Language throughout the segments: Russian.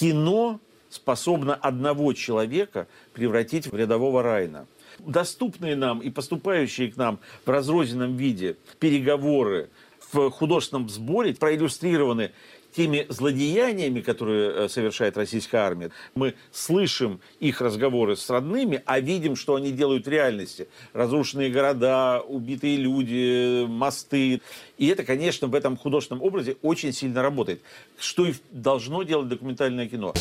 кино способно одного человека превратить в рядового Райна. Доступные нам и поступающие к нам в разрозненном виде переговоры в художественном сборе проиллюстрированы теми злодеяниями, которые э, совершает российская армия. Мы слышим их разговоры с родными, а видим, что они делают в реальности. Разрушенные города, убитые люди, мосты. И это, конечно, в этом художественном образе очень сильно работает. Что и должно делать документальное кино.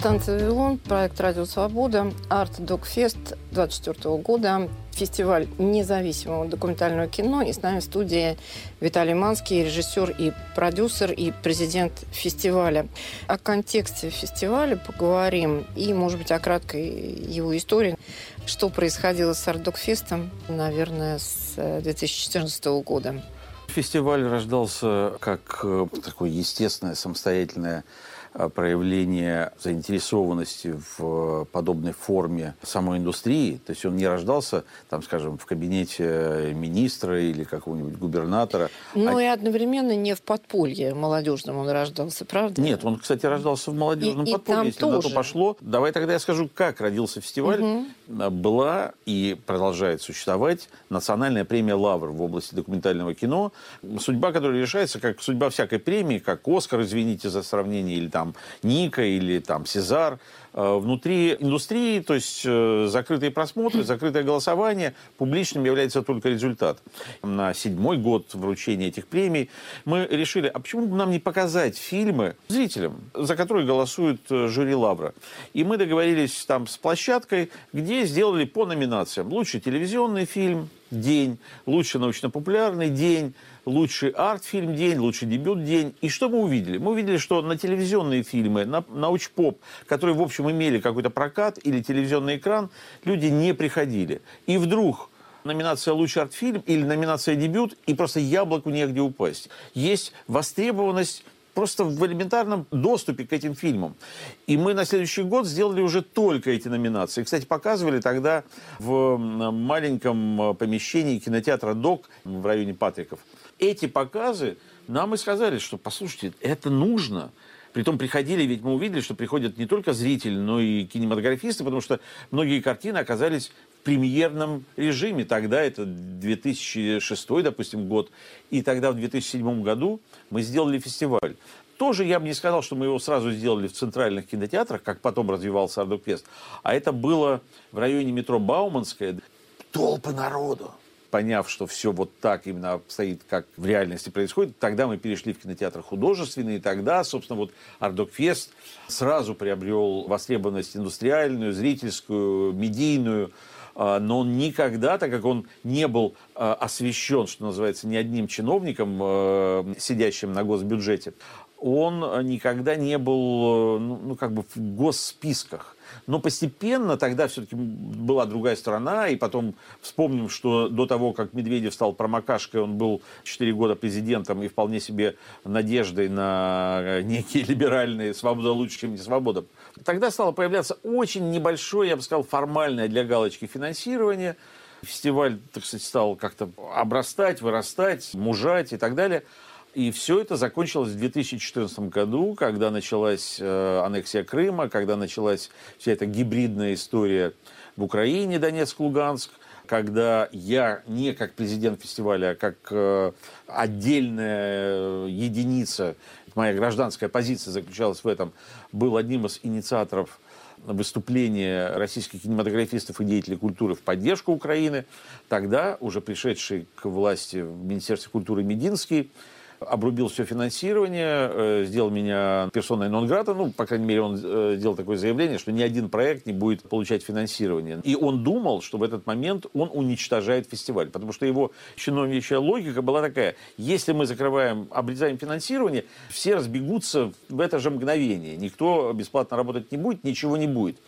Станция «Вавилон», проект «Радио Свобода», «Арт Док Фест» 24 года, фестиваль независимого документального кино. И с нами в студии Виталий Манский, режиссер и продюсер, и президент фестиваля. О контексте фестиваля поговорим и, может быть, о краткой его истории. Что происходило с «Арт Док Фестом», наверное, с 2014 года. Фестиваль рождался как э, такое естественное, самостоятельное Э, проявление заинтересованности в подобной форме самой индустрии. То есть он не рождался, там, скажем, в кабинете министра или какого-нибудь губернатора. Ну а... и одновременно не в подполье молодежном он рождался, правда? Нет, он, кстати, рождался в молодежном и, подполье, и если тоже. на то пошло. Давай тогда я скажу, как родился фестиваль. Угу. Была и продолжает существовать национальная премия «Лавр» в области документального кино. Судьба, которая решается, как судьба всякой премии, как «Оскар», извините за сравнение, или там Ника или там Сезар. Э, внутри индустрии, то есть э, закрытые просмотры, закрытое голосование, публичным является только результат. На седьмой год вручения этих премий мы решили, а почему бы нам не показать фильмы зрителям, за которые голосует э, жюри Лавра. И мы договорились там с площадкой, где сделали по номинациям. Лучший телевизионный фильм, день, лучший научно-популярный день, лучший арт-фильм день, лучший дебют день. И что мы увидели? Мы увидели, что на телевизионные фильмы, на научпоп, которые, в общем, имели какой-то прокат или телевизионный экран, люди не приходили. И вдруг номинация «Лучший арт-фильм» или номинация «Дебют», и просто яблоку негде упасть. Есть востребованность просто в элементарном доступе к этим фильмам. И мы на следующий год сделали уже только эти номинации. Кстати, показывали тогда в маленьком помещении кинотеатра «Док» в районе Патриков эти показы нам и сказали, что, послушайте, это нужно. Притом приходили, ведь мы увидели, что приходят не только зрители, но и кинематографисты, потому что многие картины оказались в премьерном режиме. Тогда это 2006, допустим, год. И тогда в 2007 году мы сделали фестиваль. Тоже я бы не сказал, что мы его сразу сделали в центральных кинотеатрах, как потом развивался Ардукфест. А это было в районе метро Бауманская. Толпы народу поняв, что все вот так именно обстоит, как в реальности происходит, тогда мы перешли в кинотеатр художественный, и тогда, собственно, вот Ардокфест сразу приобрел востребованность индустриальную, зрительскую, медийную, а, но он никогда, так как он не был а, освещен, что называется, ни одним чиновником, а, сидящим на госбюджете, он никогда не был ну, ну как бы в госсписках. Но постепенно тогда все-таки была другая сторона, и потом вспомним, что до того, как Медведев стал промокашкой, он был 4 года президентом и вполне себе надеждой на некие либеральные свобода лучше, чем не свобода. Тогда стало появляться очень небольшое, я бы сказал, формальное для галочки финансирование. Фестиваль, так сказать, стал как-то обрастать, вырастать, мужать и так далее. И все это закончилось в 2014 году, когда началась э, аннексия Крыма, когда началась вся эта гибридная история в Украине, Донецк, Луганск, когда я не как президент фестиваля, а как э, отдельная единица, моя гражданская позиция заключалась в этом, был одним из инициаторов выступления российских кинематографистов и деятелей культуры в поддержку Украины. Тогда, уже пришедший к власти в Министерстве культуры Мединский, обрубил все финансирование, э, сделал меня персоной нон-грата, ну, по крайней мере, он э, сделал такое заявление, что ни один проект не будет получать финансирование. И он думал, что в этот момент он уничтожает фестиваль, потому что его чиновничья логика была такая, если мы закрываем, обрезаем финансирование, все разбегутся в это же мгновение, никто бесплатно работать не будет, ничего не будет.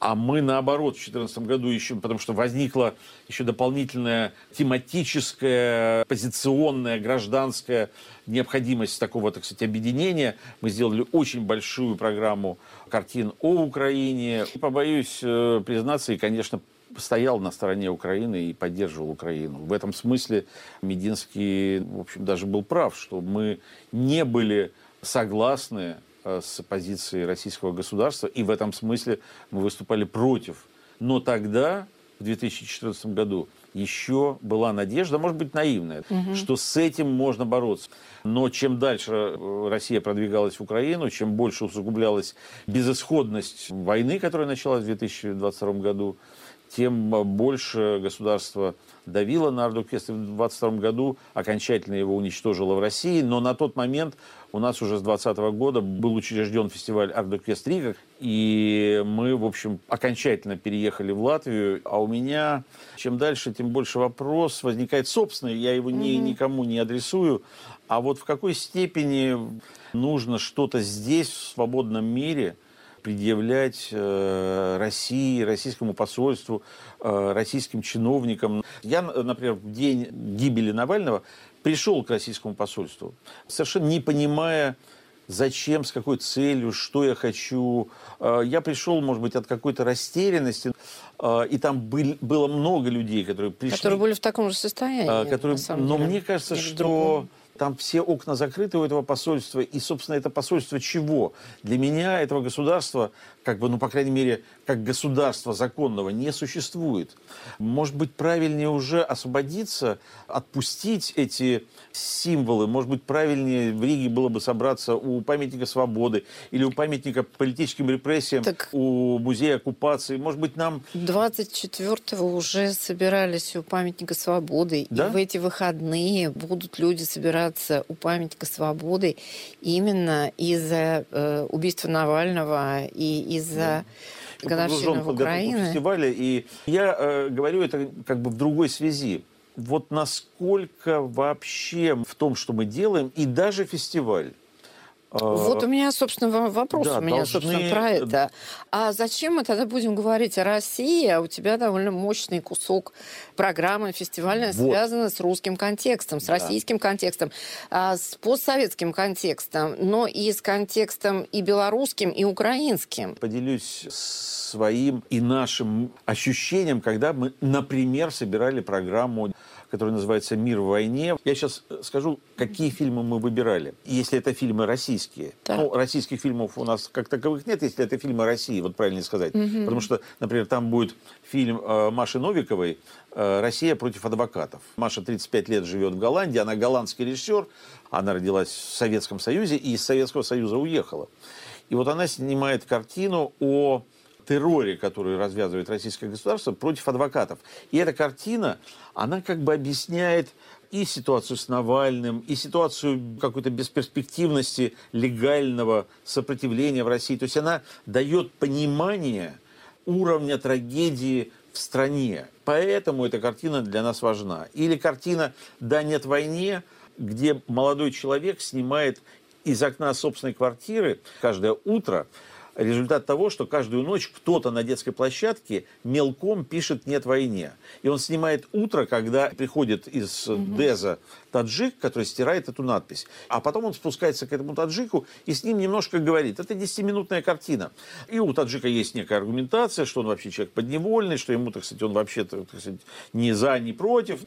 А мы, наоборот, в 2014 году еще, потому что возникла еще дополнительная тематическая, позиционная, гражданская необходимость такого, так сказать, объединения. Мы сделали очень большую программу картин о Украине. И, побоюсь э, признаться, и, конечно, стоял на стороне Украины и поддерживал Украину. В этом смысле Мединский, в общем, даже был прав, что мы не были согласны с позицией российского государства, и в этом смысле мы выступали против. Но тогда, в 2014 году, еще была надежда, может быть, наивная, угу. что с этим можно бороться. Но чем дальше э, Россия продвигалась в Украину, чем больше усугублялась безысходность войны, которая началась в 2022 году, тем больше государство давило на. И в 22 году окончательно его уничтожило в России. Но на тот момент у нас уже с 2020 года был учрежден фестиваль Ардуквест Рига. И мы, в общем, окончательно переехали в Латвию. А у меня чем дальше, тем больше вопрос возникает собственный. Я его ни, никому не адресую. А вот в какой степени нужно что-то здесь, в свободном мире – предъявлять э, России, российскому посольству, э, российским чиновникам. Я, например, в день гибели Навального пришел к российскому посольству, совершенно не понимая, зачем, с какой целью, что я хочу. Э, я пришел, может быть, от какой-то растерянности, и там был, было много людей, которые пришли. Которые были в таком же состоянии. Которые, но деле. мне кажется, что там все окна закрыты у этого посольства, и, собственно, это посольство чего? Для меня этого государства, как бы, ну, по крайней мере, как государства законного не существует. Может быть, правильнее уже освободиться, отпустить эти символы. Может быть, правильнее в Риге было бы собраться у памятника свободы или у памятника политическим репрессиям, так... у музея оккупации. Может быть, нам... 24-го уже собирались у памятника свободы. Да? И в эти выходные будут люди собираться собираться у памятника свободы именно из-за э, убийства Навального и из-за да. годовщины в Украине. фестиваля, и я э, говорю это как бы в другой связи. Вот насколько вообще в том, что мы делаем, и даже фестиваль, вот у меня, собственно, вопрос да, у меня, должны... собственно, про это. А зачем мы тогда будем говорить о России, а у тебя довольно мощный кусок программы фестивальная вот. связана с русским контекстом, с да. российским контекстом, а, с постсоветским контекстом, но и с контекстом и белорусским, и украинским. Поделюсь своим и нашим ощущением, когда мы, например, собирали программу который называется «Мир в войне». Я сейчас э, скажу, какие фильмы мы выбирали. Если это фильмы российские. Да. Ну, российских фильмов у нас как таковых нет, если это фильмы России, вот правильно сказать. Угу. Потому что, например, там будет фильм э, Маши Новиковой э, «Россия против адвокатов». Маша 35 лет живет в Голландии, она голландский режиссер, она родилась в Советском Союзе и из Советского Союза уехала. И вот она снимает картину о терроре, который развязывает российское государство против адвокатов. И эта картина, она как бы объясняет и ситуацию с Навальным, и ситуацию какой-то бесперспективности легального сопротивления в России. То есть она дает понимание уровня трагедии в стране. Поэтому эта картина для нас важна. Или картина «Да, нет войне», где молодой человек снимает из окна собственной квартиры каждое утро результат того, что каждую ночь кто-то на детской площадке мелком пишет «нет войне». И он снимает утро, когда приходит из угу. Деза таджик, который стирает эту надпись. А потом он спускается к этому таджику и с ним немножко говорит. Это 10-минутная картина. И у таджика есть некая аргументация, что он вообще человек подневольный, что ему, так сказать, он вообще так сказать, ни за, ни против.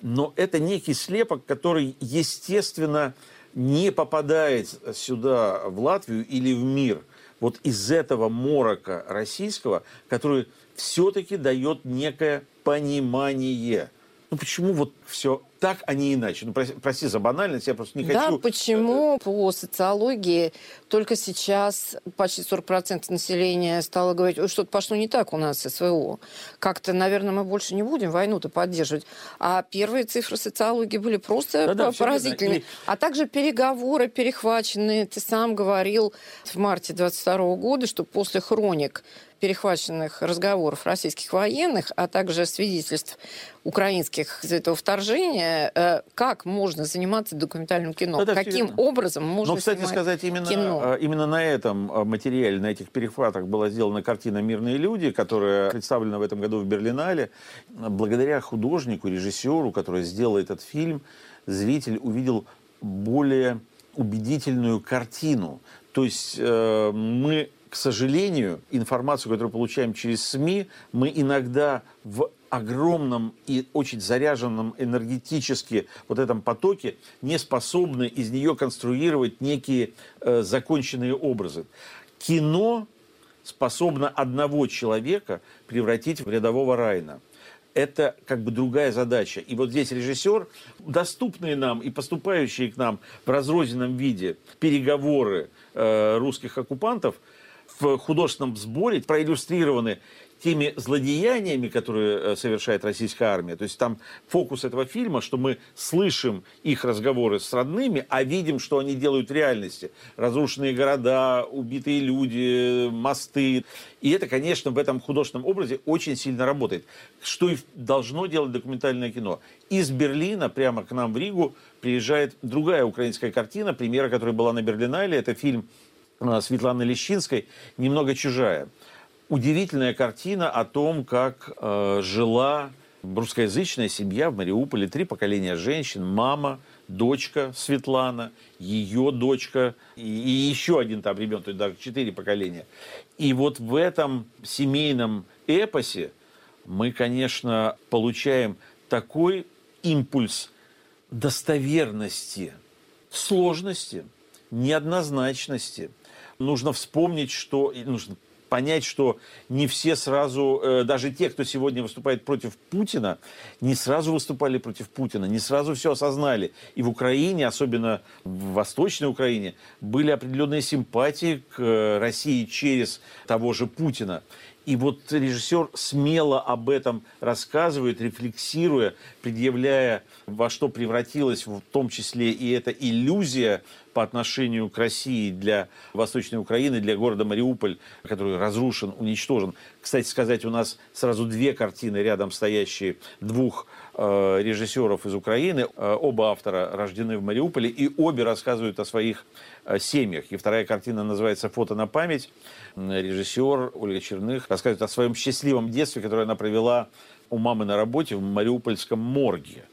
Но это некий слепок, который, естественно, не попадает сюда, в Латвию или в мир – вот из этого морока российского, который все-таки дает некое понимание. Ну почему вот все так, а не иначе. Ну, прости, прости за банальность, я просто не да, хочу... Да, почему по социологии только сейчас почти 40% населения стало говорить, что-то пошло не так у нас СВО. Как-то, наверное, мы больше не будем войну-то поддерживать. А первые цифры социологии были просто да, поразительные. И... А также переговоры перехваченные. Ты сам говорил в марте 22 года, что после хроник перехваченных разговоров российских военных, а также свидетельств украинских этого вторжения, э, как можно заниматься документальным кино? Это Каким верно. образом можно Но, кстати сказать, именно, кино? Э, именно на этом э, материале, на этих перехватах была сделана картина «Мирные люди», которая представлена в этом году в Берлинале. Благодаря художнику, режиссеру, который сделал этот фильм, зритель увидел более убедительную картину. То есть э, мы к сожалению, информацию, которую получаем через СМИ, мы иногда в огромном и очень заряженном энергетически вот этом потоке не способны из нее конструировать некие э, законченные образы. Кино способно одного человека превратить в рядового Райна – это как бы другая задача. И вот здесь режиссер, доступные нам и поступающие к нам в разрозненном виде переговоры э, русских оккупантов в художественном сборе проиллюстрированы теми злодеяниями, которые э, совершает российская армия. То есть там фокус этого фильма, что мы слышим их разговоры с родными, а видим, что они делают в реальности. Разрушенные города, убитые люди, мосты. И это, конечно, в этом художественном образе очень сильно работает. Что и должно делать документальное кино. Из Берлина прямо к нам в Ригу приезжает другая украинская картина, премьера которой была на Берлинале. Это фильм Светланы Лещинской «Немного чужая» удивительная картина о том, как э, жила русскоязычная семья в Мариуполе. Три поколения женщин, мама, дочка Светлана, ее дочка и, и еще один там ребенок, то есть даже четыре поколения. И вот в этом семейном эпосе мы, конечно, получаем такой импульс достоверности, сложности, неоднозначности. Нужно вспомнить, что нужно понять, что не все сразу, э, даже те, кто сегодня выступает против Путина, не сразу выступали против Путина, не сразу все осознали. И в Украине, особенно в Восточной Украине, были определенные симпатии к э, России через того же Путина. И вот режиссер смело об этом рассказывает, рефлексируя, предъявляя, во что превратилась в том числе и эта иллюзия по отношению к России для Восточной Украины, для города Мариуполь, который разрушен, уничтожен. Кстати сказать, у нас сразу две картины рядом стоящие двух э, режиссеров из Украины. Э, оба автора рождены в Мариуполе, и обе рассказывают о своих семьях. И вторая картина называется «Фото на память». Режиссер Ольга Черных рассказывает о своем счастливом детстве, которое она провела у мамы на работе в Мариупольском морге.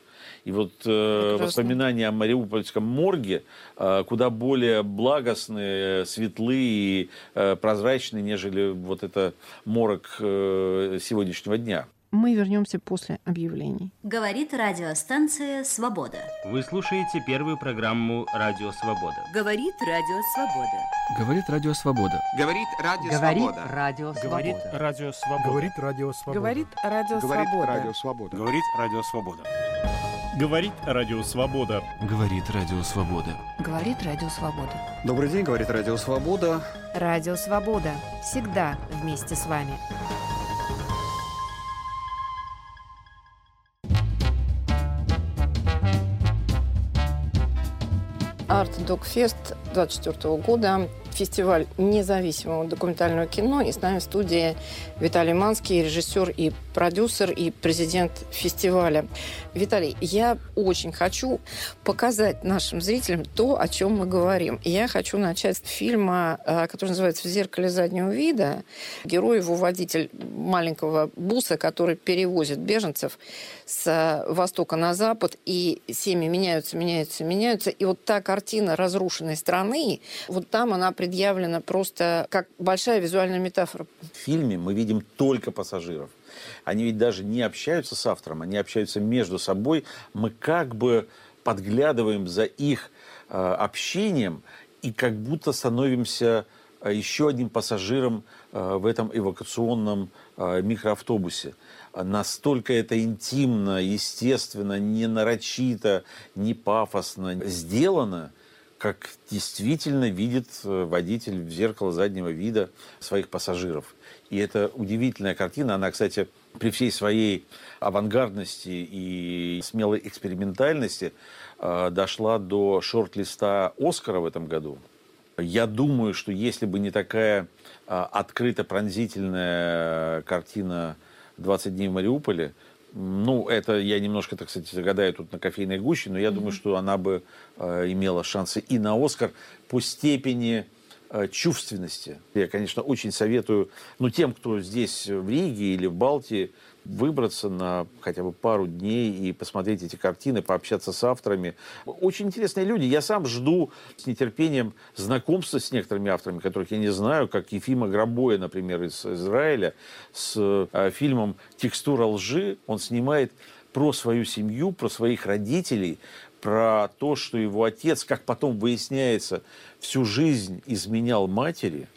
И вот э, воспоминания о Мариупольском морге э, куда более благостные, светлые и э, прозрачные, нежели вот это морок э, сегодняшнего дня. Мы вернемся после объявлений. Говорит радиостанция «Свобода». Вы слушаете первую программу «Радио Свобода». Говорит Радио Свобода. Говорит Радио Свобода. Говорит Радио Свобода. Говорит Радио Свобода. Говорит Радио Свобода. Говорит Радио Говорит Свобода. Радио Свобода. Говорит Радио Свобода. Говорит Радио Свобода. Говорит Радио Свобода. Добрый день, говорит Радио Свобода. Радио Свобода. Всегда вместе с вами. entrenador. Док Фест 24 года фестиваль независимого документального кино. И с нами в студии Виталий Манский, режиссер и продюсер, и президент фестиваля. Виталий, я очень хочу показать нашим зрителям то, о чем мы говорим. Я хочу начать с фильма, э, который называется «В зеркале заднего вида». Герой его водитель маленького буса, который перевозит беженцев с востока на запад, и семьи меняются, меняются, меняются. И вот та картина разрушенной страны, вот там она предъявлена просто как большая визуальная метафора. В фильме мы видим только пассажиров. Они ведь даже не общаются с автором, они общаются между собой. Мы как бы подглядываем за их э, общением и как будто становимся э, еще одним пассажиром э, в этом эвакуационном э, микроавтобусе. Настолько это интимно, естественно, не нарочито, не пафосно сделано, как действительно видит э, водитель в зеркало заднего вида своих пассажиров. И это удивительная картина. Она, кстати, при всей своей авангардности и смелой экспериментальности э, дошла до шорт-листа Оскара в этом году. Я думаю, что если бы не такая э, открыто пронзительная картина «20 дней в Мариуполе», ну, это я немножко, так сказать, загадаю тут на кофейной гуще, но я mm-hmm. думаю, что она бы э, имела шансы и на Оскар по степени э, чувственности. Я, конечно, очень советую, ну, тем, кто здесь в Риге или в Балтии, выбраться на хотя бы пару дней и посмотреть эти картины, пообщаться с авторами. Очень интересные люди. Я сам жду с нетерпением знакомства с некоторыми авторами, которых я не знаю, как Ефима Грабоя, например, из Израиля, с э, фильмом «Текстура лжи». Он снимает про свою семью, про своих родителей, про то, что его отец, как потом выясняется, всю жизнь изменял матери,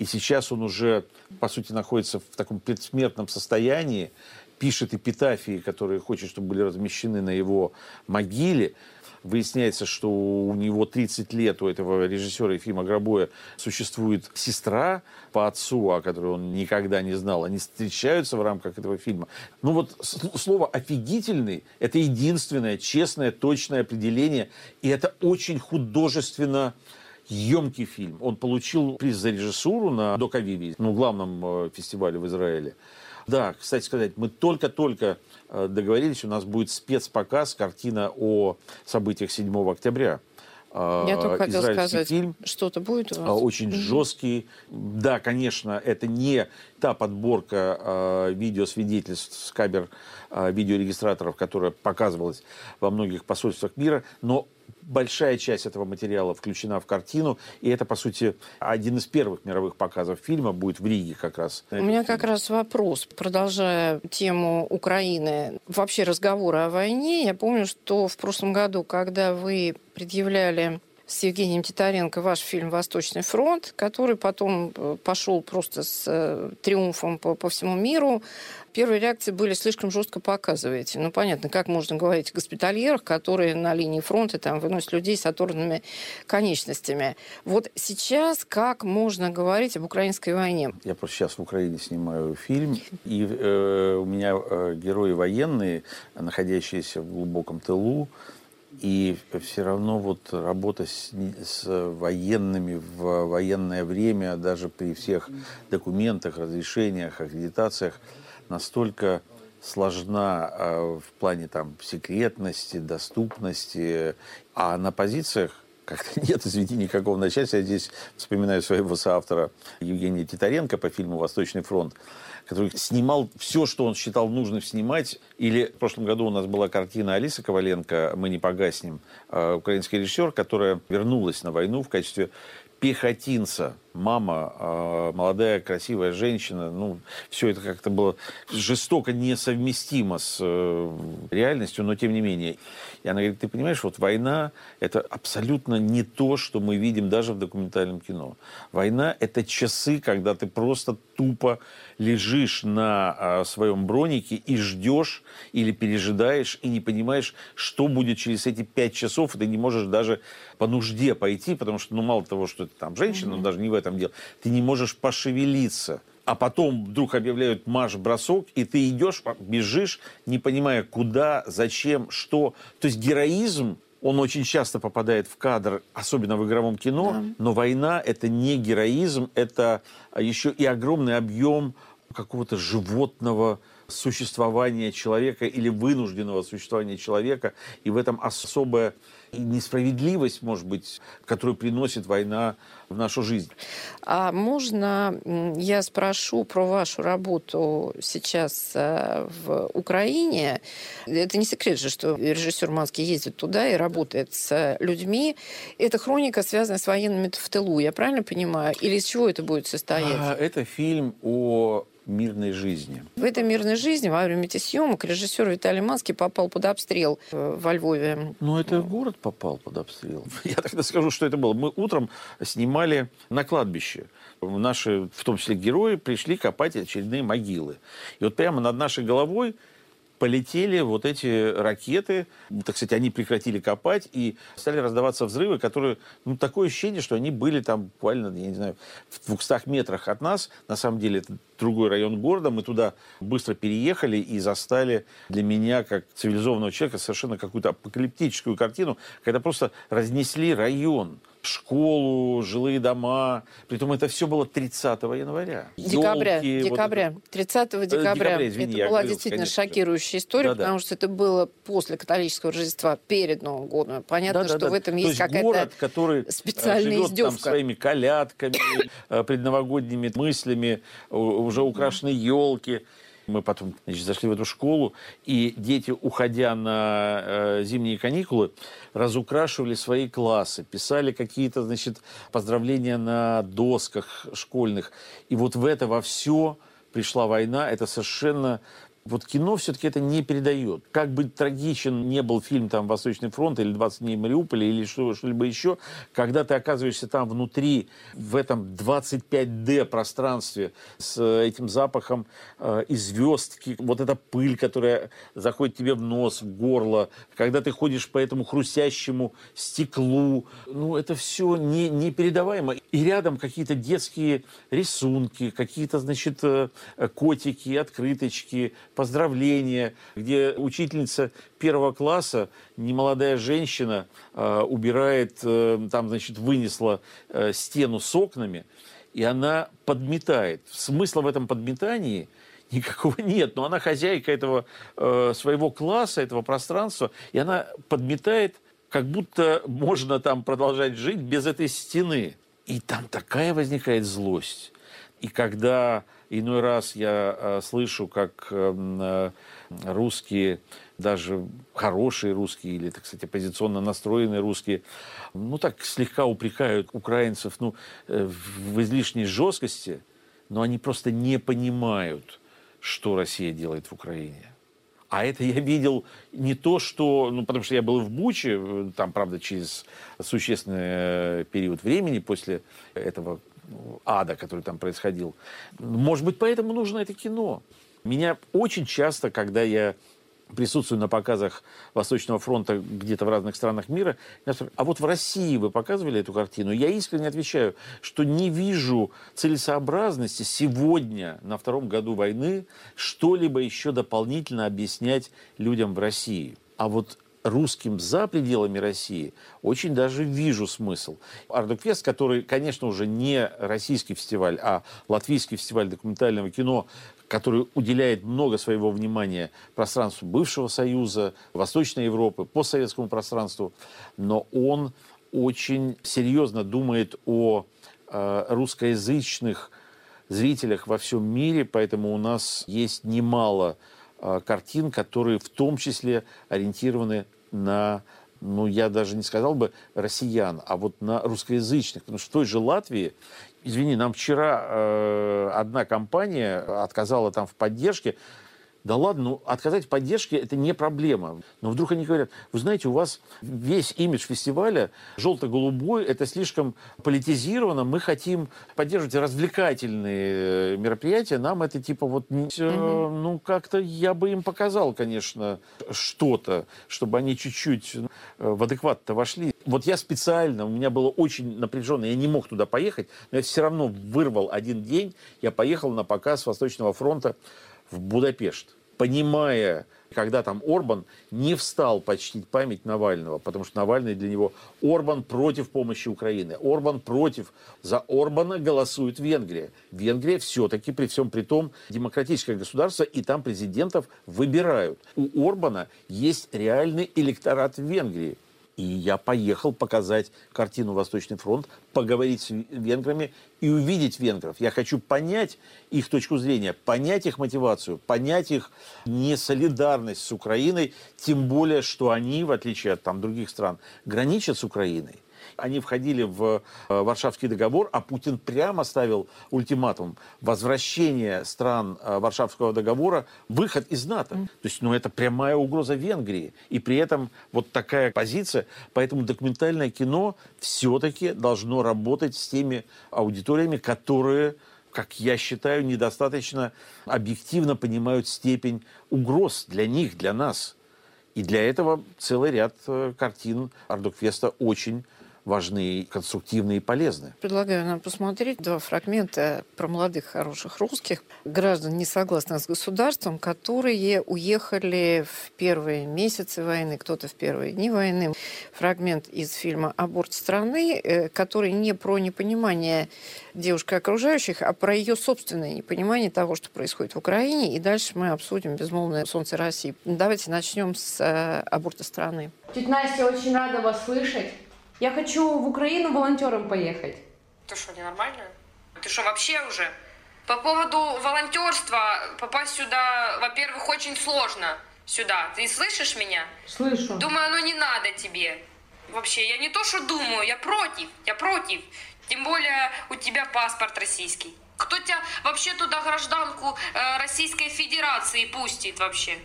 и сейчас он уже, по сути, находится в таком предсмертном состоянии, пишет эпитафии, которые хочет, чтобы были размещены на его могиле. Выясняется, что у него 30 лет, у этого режиссера Ефима Грабоя, существует сестра по отцу, о которой он никогда не знал. Они встречаются в рамках этого фильма. Ну вот слово «офигительный» — это единственное честное, точное определение. И это очень художественно емкий фильм. Он получил приз за режиссуру на Докавиве, ну, главном э, фестивале в Израиле. Да, кстати сказать, мы только-только э, договорились, у нас будет спецпоказ, картина о событиях 7 октября. Э, Я только хотел сказать, фильм. что-то будет у вас? Очень mm-hmm. жесткий. Да, конечно, это не та подборка э, видеосвидетельств с камер э, видеорегистраторов, которая показывалась во многих посольствах мира, но большая часть этого материала включена в картину, и это, по сути, один из первых мировых показов фильма будет в Риге как раз. У меня фильм. как раз вопрос, продолжая тему Украины, вообще разговоры о войне. Я помню, что в прошлом году, когда вы предъявляли с Евгением Титаренко ваш фильм «Восточный фронт», который потом э, пошел просто с э, триумфом по, по всему миру. Первые реакции были слишком жестко показываете. Ну, понятно, как можно говорить о госпитальерах, которые на линии фронта там выносят людей с оторванными конечностями. Вот сейчас как можно говорить об украинской войне? Я просто сейчас в Украине снимаю фильм, и э, у меня э, герои военные, находящиеся в глубоком тылу, и все равно вот работа с, с военными в военное время, даже при всех документах, разрешениях, аккредитациях, настолько сложна э, в плане там секретности, доступности, а на позициях как-то нет, извини, никакого начальства. Я здесь вспоминаю своего соавтора Евгения Титаренко по фильму «Восточный фронт», который снимал все, что он считал нужным снимать. Или в прошлом году у нас была картина Алисы Коваленко «Мы не погаснем», э, украинский режиссер, которая вернулась на войну в качестве пехотинца, мама, э, молодая красивая женщина, ну, все это как-то было жестоко несовместимо с э, реальностью, но тем не менее. И она говорит, ты понимаешь, вот война – это абсолютно не то, что мы видим даже в документальном кино. Война – это часы, когда ты просто тупо лежишь на э, своем бронике и ждешь или пережидаешь, и не понимаешь, что будет через эти пять часов, и ты не можешь даже по нужде пойти, потому что, ну, мало того, что ты там женщина, mm-hmm. даже не в этом дело, ты не можешь пошевелиться. А потом вдруг объявляют марш-бросок, и ты идешь, бежишь, не понимая, куда, зачем, что. То есть героизм он очень часто попадает в кадр, особенно в игровом кино, да. но война это не героизм, это еще и огромный объем какого-то животного существования человека или вынужденного существования человека, и в этом особая несправедливость, может быть, которую приносит война в нашу жизнь. А можно я спрошу про вашу работу сейчас э, в Украине? Это не секрет же, что режиссер Манский ездит туда и работает с людьми. Это хроника, связанная с военными в тылу, я правильно понимаю? Или из чего это будет состоять? А, это фильм о мирной жизни. В этой мирной жизни во время этих съемок режиссер Виталий Манский попал под обстрел э, во Львове. Ну, это город попал под обстрел. Я тогда скажу, что это было. Мы утром снимали на кладбище. Наши, в том числе герои, пришли копать очередные могилы. И вот прямо над нашей головой полетели вот эти ракеты. Так сказать, они прекратили копать и стали раздаваться взрывы, которые, ну, такое ощущение, что они были там буквально, я не знаю, в 200 метрах от нас. На самом деле это другой район города. Мы туда быстро переехали и застали для меня, как цивилизованного человека, совершенно какую-то апокалиптическую картину, когда просто разнесли район школу, жилые дома. Притом это все было 30 января. Декабря. Елки, декабря. Вот 30 декабря. декабря извини, это была действительно конечно, шокирующая история, да, потому да. что это было после католического Рождества, перед Новым годом. Понятно, да, да, что да. в этом То есть какая-то город, который э, специальная живет издевка. Там своими колядками, э, предновогодними мыслями, уже украшены елки. Мы потом значит, зашли в эту школу, и дети, уходя на э, зимние каникулы, разукрашивали свои классы, писали какие-то, значит, поздравления на досках школьных. И вот в это во все пришла война. Это совершенно вот кино все-таки это не передает. Как бы трагичен не был фильм там «Восточный фронт» или «20 дней Мариуполя» или что-либо еще, когда ты оказываешься там внутри, в этом 25D пространстве с этим запахом э, и звездки, вот эта пыль, которая заходит тебе в нос, в горло, когда ты ходишь по этому хрустящему стеклу, ну, это все не, непередаваемо. И рядом какие-то детские рисунки, какие-то, значит, э, котики, открыточки, поздравления, где учительница первого класса, немолодая женщина, э, убирает, э, там, значит, вынесла э, стену с окнами, и она подметает. Смысла в этом подметании никакого нет, но она хозяйка этого своего класса, этого пространства, и она подметает, как будто можно там продолжать жить без этой стены. И там такая возникает злость. И когда Иной раз я э, слышу, как э, русские, даже хорошие русские или, так сказать, оппозиционно настроенные русские, ну так слегка упрекают украинцев ну, э, в излишней жесткости, но они просто не понимают, что Россия делает в Украине. А это я видел не то, что... Ну, потому что я был в Буче, там, правда, через существенный период времени после этого ада, который там происходил. Может быть, поэтому нужно это кино. Меня очень часто, когда я присутствую на показах Восточного фронта где-то в разных странах мира. А вот в России вы показывали эту картину? Я искренне отвечаю, что не вижу целесообразности сегодня, на втором году войны, что-либо еще дополнительно объяснять людям в России. А вот русским за пределами России очень даже вижу смысл. Ардукфест, который, конечно, уже не российский фестиваль, а латвийский фестиваль документального кино, который уделяет много своего внимания пространству бывшего Союза, Восточной Европы, постсоветскому пространству, но он очень серьезно думает о э, русскоязычных зрителях во всем мире, поэтому у нас есть немало картин, которые в том числе ориентированы на, ну, я даже не сказал бы россиян, а вот на русскоязычных. Потому что в той же Латвии, извини, нам вчера э, одна компания отказала там в поддержке, да ладно, ну отказать в поддержке это не проблема. Но вдруг они говорят, вы знаете, у вас весь имидж фестиваля желто-голубой, это слишком политизировано, мы хотим поддерживать развлекательные э, мероприятия, нам это типа вот, угу. ну как-то я бы им показал, конечно, что-то, чтобы они чуть-чуть э, в адекват-то вошли. Вот я специально, у меня было очень напряженно, я не мог туда поехать, но я все равно вырвал один день, я поехал на показ Восточного фронта в Будапешт, понимая, когда там Орбан не встал почтить память Навального, потому что Навальный для него Орбан против помощи Украины, Орбан против. За Орбана голосует Венгрия. Венгрия все-таки при всем при том демократическое государство, и там президентов выбирают. У Орбана есть реальный электорат в Венгрии. И я поехал показать картину «Восточный фронт», поговорить с венграми и увидеть венгров. Я хочу понять их точку зрения, понять их мотивацию, понять их несолидарность с Украиной, тем более, что они, в отличие от там, других стран, граничат с Украиной они входили в э, Варшавский договор, а Путин прямо ставил ультиматум возвращение стран э, Варшавского договора, выход из НАТО. То есть, ну, это прямая угроза Венгрии. И при этом вот такая позиция. Поэтому документальное кино все-таки должно работать с теми аудиториями, которые как я считаю, недостаточно объективно понимают степень угроз для них, для нас. И для этого целый ряд э, картин Ардукфеста очень важны, конструктивны и полезны. Предлагаю нам посмотреть два фрагмента про молодых хороших русских граждан, не согласных с государством, которые уехали в первые месяцы войны, кто-то в первые дни войны. Фрагмент из фильма «Аборт страны», э, который не про непонимание девушки окружающих, а про ее собственное непонимание того, что происходит в Украине. И дальше мы обсудим «Безмолвное солнце России». Давайте начнем с э, «Аборта страны». Тетя Настя, очень рада вас слышать. Я хочу в Украину волонтером поехать. Ты что, ненормальная? Ты что, вообще уже По поводу волонтерства, попасть сюда, во-первых, очень сложно сюда. Ты слышишь меня? Слышу. Думаю, ну не надо тебе. Вообще, я не то, что думаю, я против, я против. Тем более у тебя паспорт российский. Кто тебя вообще туда гражданку э, Российской Федерации пустит вообще?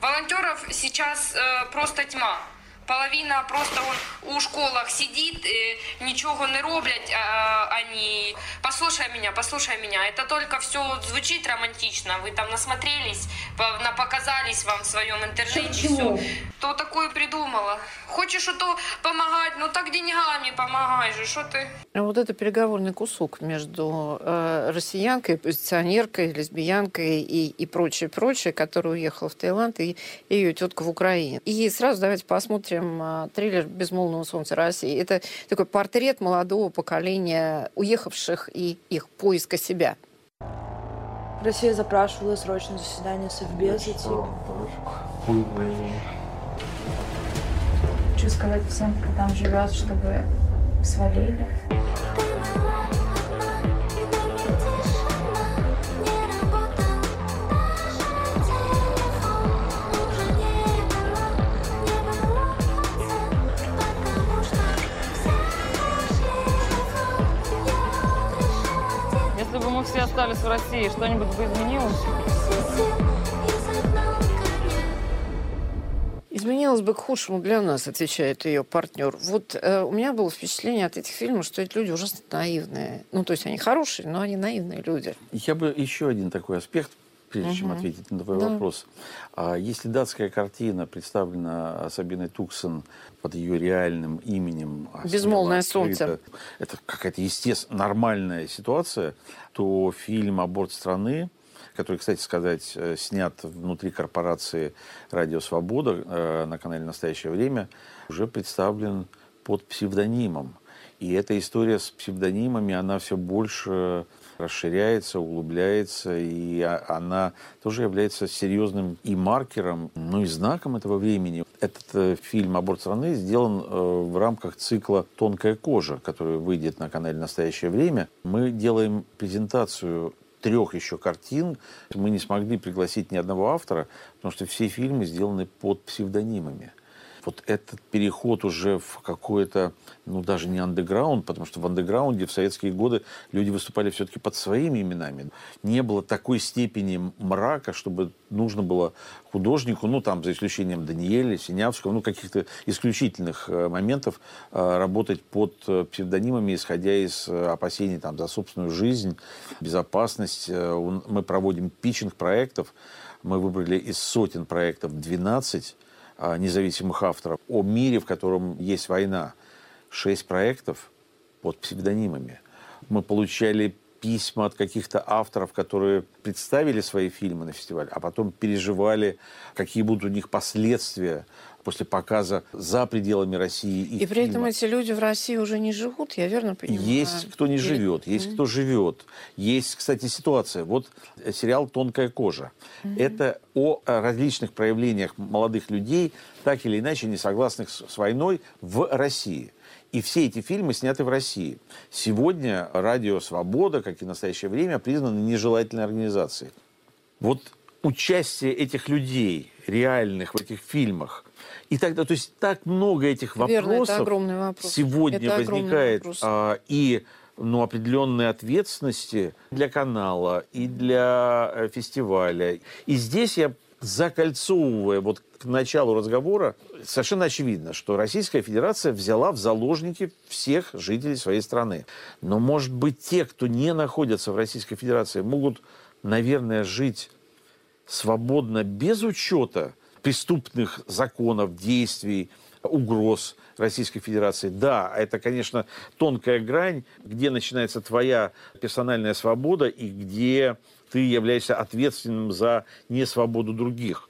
Волонтеров сейчас э, просто тьма. Половина просто он у школах сидит, э, ничего не роблять, а, они... Послушай меня, послушай меня, это только все звучит романтично, вы там насмотрелись, по- показались вам в своем интернете, Почему? все. Кто такое придумала? Хочешь что помогать, ну так деньгами помогай же, что ты... А Вот это переговорный кусок между э, россиянкой, позиционеркой, лесбиянкой и, и прочее, прочее, которая уехала в Таиланд, и, и ее тетка в Украине. И сразу давайте посмотрим э, трейлер «Безмолвного солнца России». Это такой портрет молодого поколения уехавших и их поиска себя. Россия запрашивала срочное заседание Совбеза. Типа. Хочу сказать всем, кто там живет, чтобы свалили. Все остались в России, что-нибудь бы изменилось? Изменилось бы к худшему для нас, отвечает ее партнер. Вот э, у меня было впечатление от этих фильмов, что эти люди ужасно наивные. Ну, то есть они хорошие, но они наивные люди. Я бы еще один такой аспект, прежде чем Мгм. ответить на твой Да. вопрос. А если датская картина представлена Сабиной Туксон под ее реальным именем, а «Безмолвное открыто, солнце». это какая-то естественная, нормальная ситуация, то фильм «Аборт страны», который, кстати сказать, э, снят внутри корпорации «Радио Свобода» э, на канале «Настоящее время», уже представлен под псевдонимом. И эта история с псевдонимами, она все больше расширяется, углубляется, и а- она тоже является серьезным и маркером, ну и знаком этого времени. Этот э, фильм «Аборт страны» сделан э, в рамках цикла «Тонкая кожа», который выйдет на канале «Настоящее время». Мы делаем презентацию трех еще картин. Мы не смогли пригласить ни одного автора, потому что все фильмы сделаны под псевдонимами вот этот переход уже в какой-то, ну, даже не андеграунд, потому что в андеграунде в советские годы люди выступали все-таки под своими именами. Не было такой степени мрака, чтобы нужно было художнику, ну, там, за исключением Даниэля, Синявского, ну, каких-то исключительных э, моментов, э, работать под э, псевдонимами, исходя из опасений там, за собственную жизнь, безопасность. Мы проводим питчинг проектов. Мы выбрали из сотен проектов 12 а, независимых авторов о мире, в котором есть война. Шесть проектов под псевдонимами. Мы получали письма от каких-то авторов, которые представили свои фильмы на фестиваль, а потом переживали, какие будут у них последствия после показа за пределами России их И при этом эти люди в России уже не живут, я верно понимаю? Есть кто не Или- живет, есть Мгм. кто живет. Есть, кстати, ситуация. Вот э, сериал «Тонкая кожа». Это о э, различных проявлениях молодых людей, так или иначе не согласных с с войной в России. И все эти фильмы сняты в России. Сегодня радио «Свобода», как и в настоящее время, признаны нежелательной организацией. Вот участие этих людей, реальных в этих фильмах, и тогда, то есть так много этих Верно, вопросов огромный вопрос. сегодня Это возникает вопрос. а, и ну, определенной ответственности для канала и для э, фестиваля. И здесь я закольцовывая вот к началу разговора, совершенно очевидно, что Российская Федерация взяла в заложники всех жителей своей страны. Но, может быть, те, кто не находятся в Российской Федерации, могут, наверное, жить свободно без учета преступных законов, действий, угроз Российской Федерации. Да, это, конечно, тонкая грань, где начинается твоя персональная свобода и где ты являешься ответственным за несвободу других.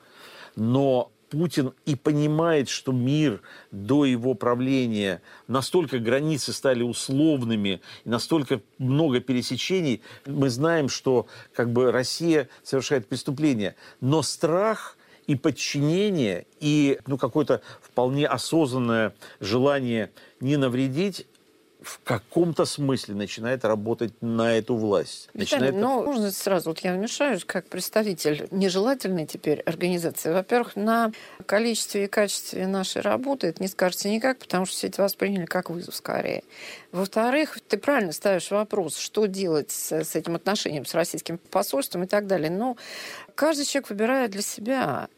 Но Путин и понимает, что мир до его правления настолько границы стали условными, настолько много пересечений, мы знаем, что как бы Россия совершает преступления. Но страх и подчинение, и ну, какое-то вполне осознанное желание не навредить в каком-то смысле начинает работать на эту власть. Виталий, начинает... ну, можно сразу, вот я вмешаюсь, как представитель нежелательной теперь организации. Во-первых, на количестве и качестве нашей работы это не скажется никак, потому что все это восприняли как вызов скорее. Во-вторых, ты правильно ставишь вопрос, что делать с, с этим отношением с российским посольством и так далее. Но каждый человек выбирает для себя.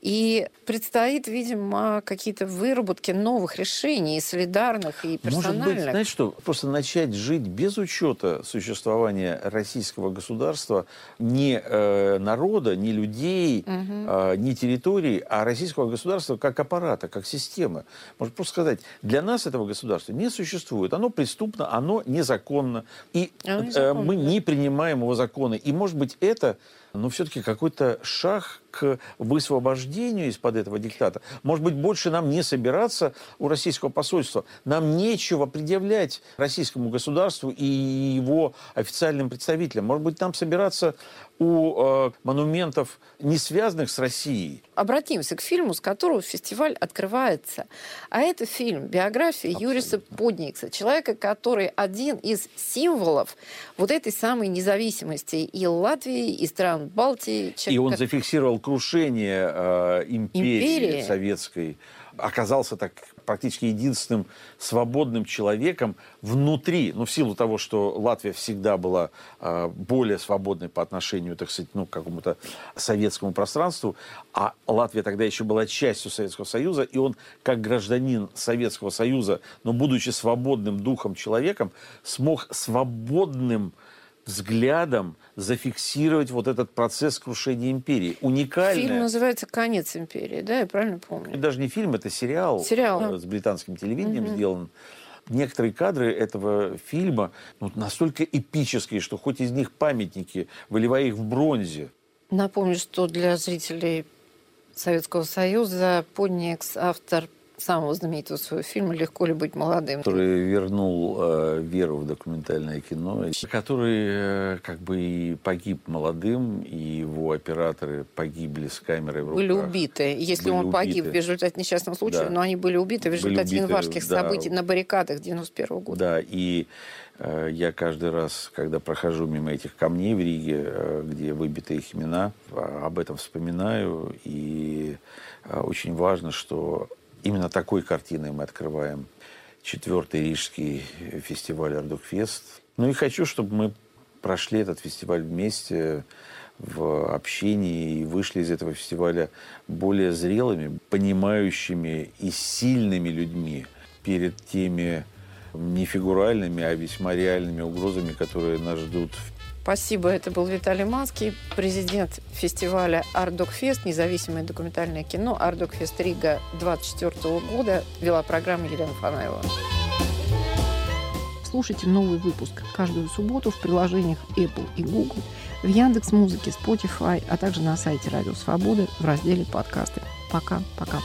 И предстоит, видимо, какие-то выработки новых решений, солидарных и персональных. Может быть, знаете что, просто начать жить без учета существования российского государства, не э, народа, не людей, угу. э, не территории, а российского государства как аппарата, как системы. Может просто сказать, для нас этого государства не существует. Оно преступно, оно незаконно. И оно незаконно, э, мы не принимаем его законы. И, может быть, это но все-таки какой-то шаг к высвобождению из-под этого диктата. Может быть, больше нам не собираться у российского посольства. Нам нечего предъявлять российскому государству и его официальным представителям. Может быть, нам собираться у э, монументов, не связанных с Россией. Обратимся к фильму, с которого фестиваль открывается. А это фильм биография Абсолютно. Юриса Подникса, человека, который один из символов вот этой самой независимости и Латвии, и стран Балтии. Человек, и он зафиксировал крушение э, империи, империи советской оказался так практически единственным свободным человеком внутри, ну, в силу того, что Латвия всегда была э, более свободной по отношению, так сказать, ну, к какому-то советскому пространству, а Латвия тогда еще была частью Советского Союза, и он, как гражданин Советского Союза, но будучи свободным духом человеком, смог свободным взглядом зафиксировать вот этот процесс крушения империи. Уникальный. Фильм называется «Конец империи», да, я правильно помню? Это даже не фильм, это сериал, сериал. Э, с британским телевидением угу. сделан. Некоторые кадры этого фильма ну, настолько эпические, что хоть из них памятники, выливая их в бронзе. Напомню, что для зрителей Советского Союза Подникс автор самого знаменитого своего фильма «Легко ли быть молодым». Который вернул э, веру в документальное кино, который э, как бы и погиб молодым, и его операторы погибли с камерой в руках. Были убиты. Если были он убиты. погиб в результате несчастного случая, да. но они были убиты в результате убиты, январских да. событий на баррикадах 91 года. Да, и э, я каждый раз, когда прохожу мимо этих камней в Риге, э, где выбиты их имена, об этом вспоминаю. И э, очень важно, что Именно такой картиной мы открываем четвертый рижский фестиваль Артдокфест. Ну и хочу, чтобы мы прошли этот фестиваль вместе в общении и вышли из этого фестиваля более зрелыми, понимающими и сильными людьми перед теми не фигуральными, а весьма реальными угрозами, которые нас ждут Спасибо. Это был Виталий Манский, президент фестиваля «Артдокфест», независимое документальное кино «Артдокфест Рига» 2024 года. Вела программу Елена Фанайлова. Слушайте новый выпуск каждую субботу в приложениях Apple и Google, в Яндекс Музыке, Spotify, а также на сайте Радио Свободы в разделе «Подкасты». Пока-пока.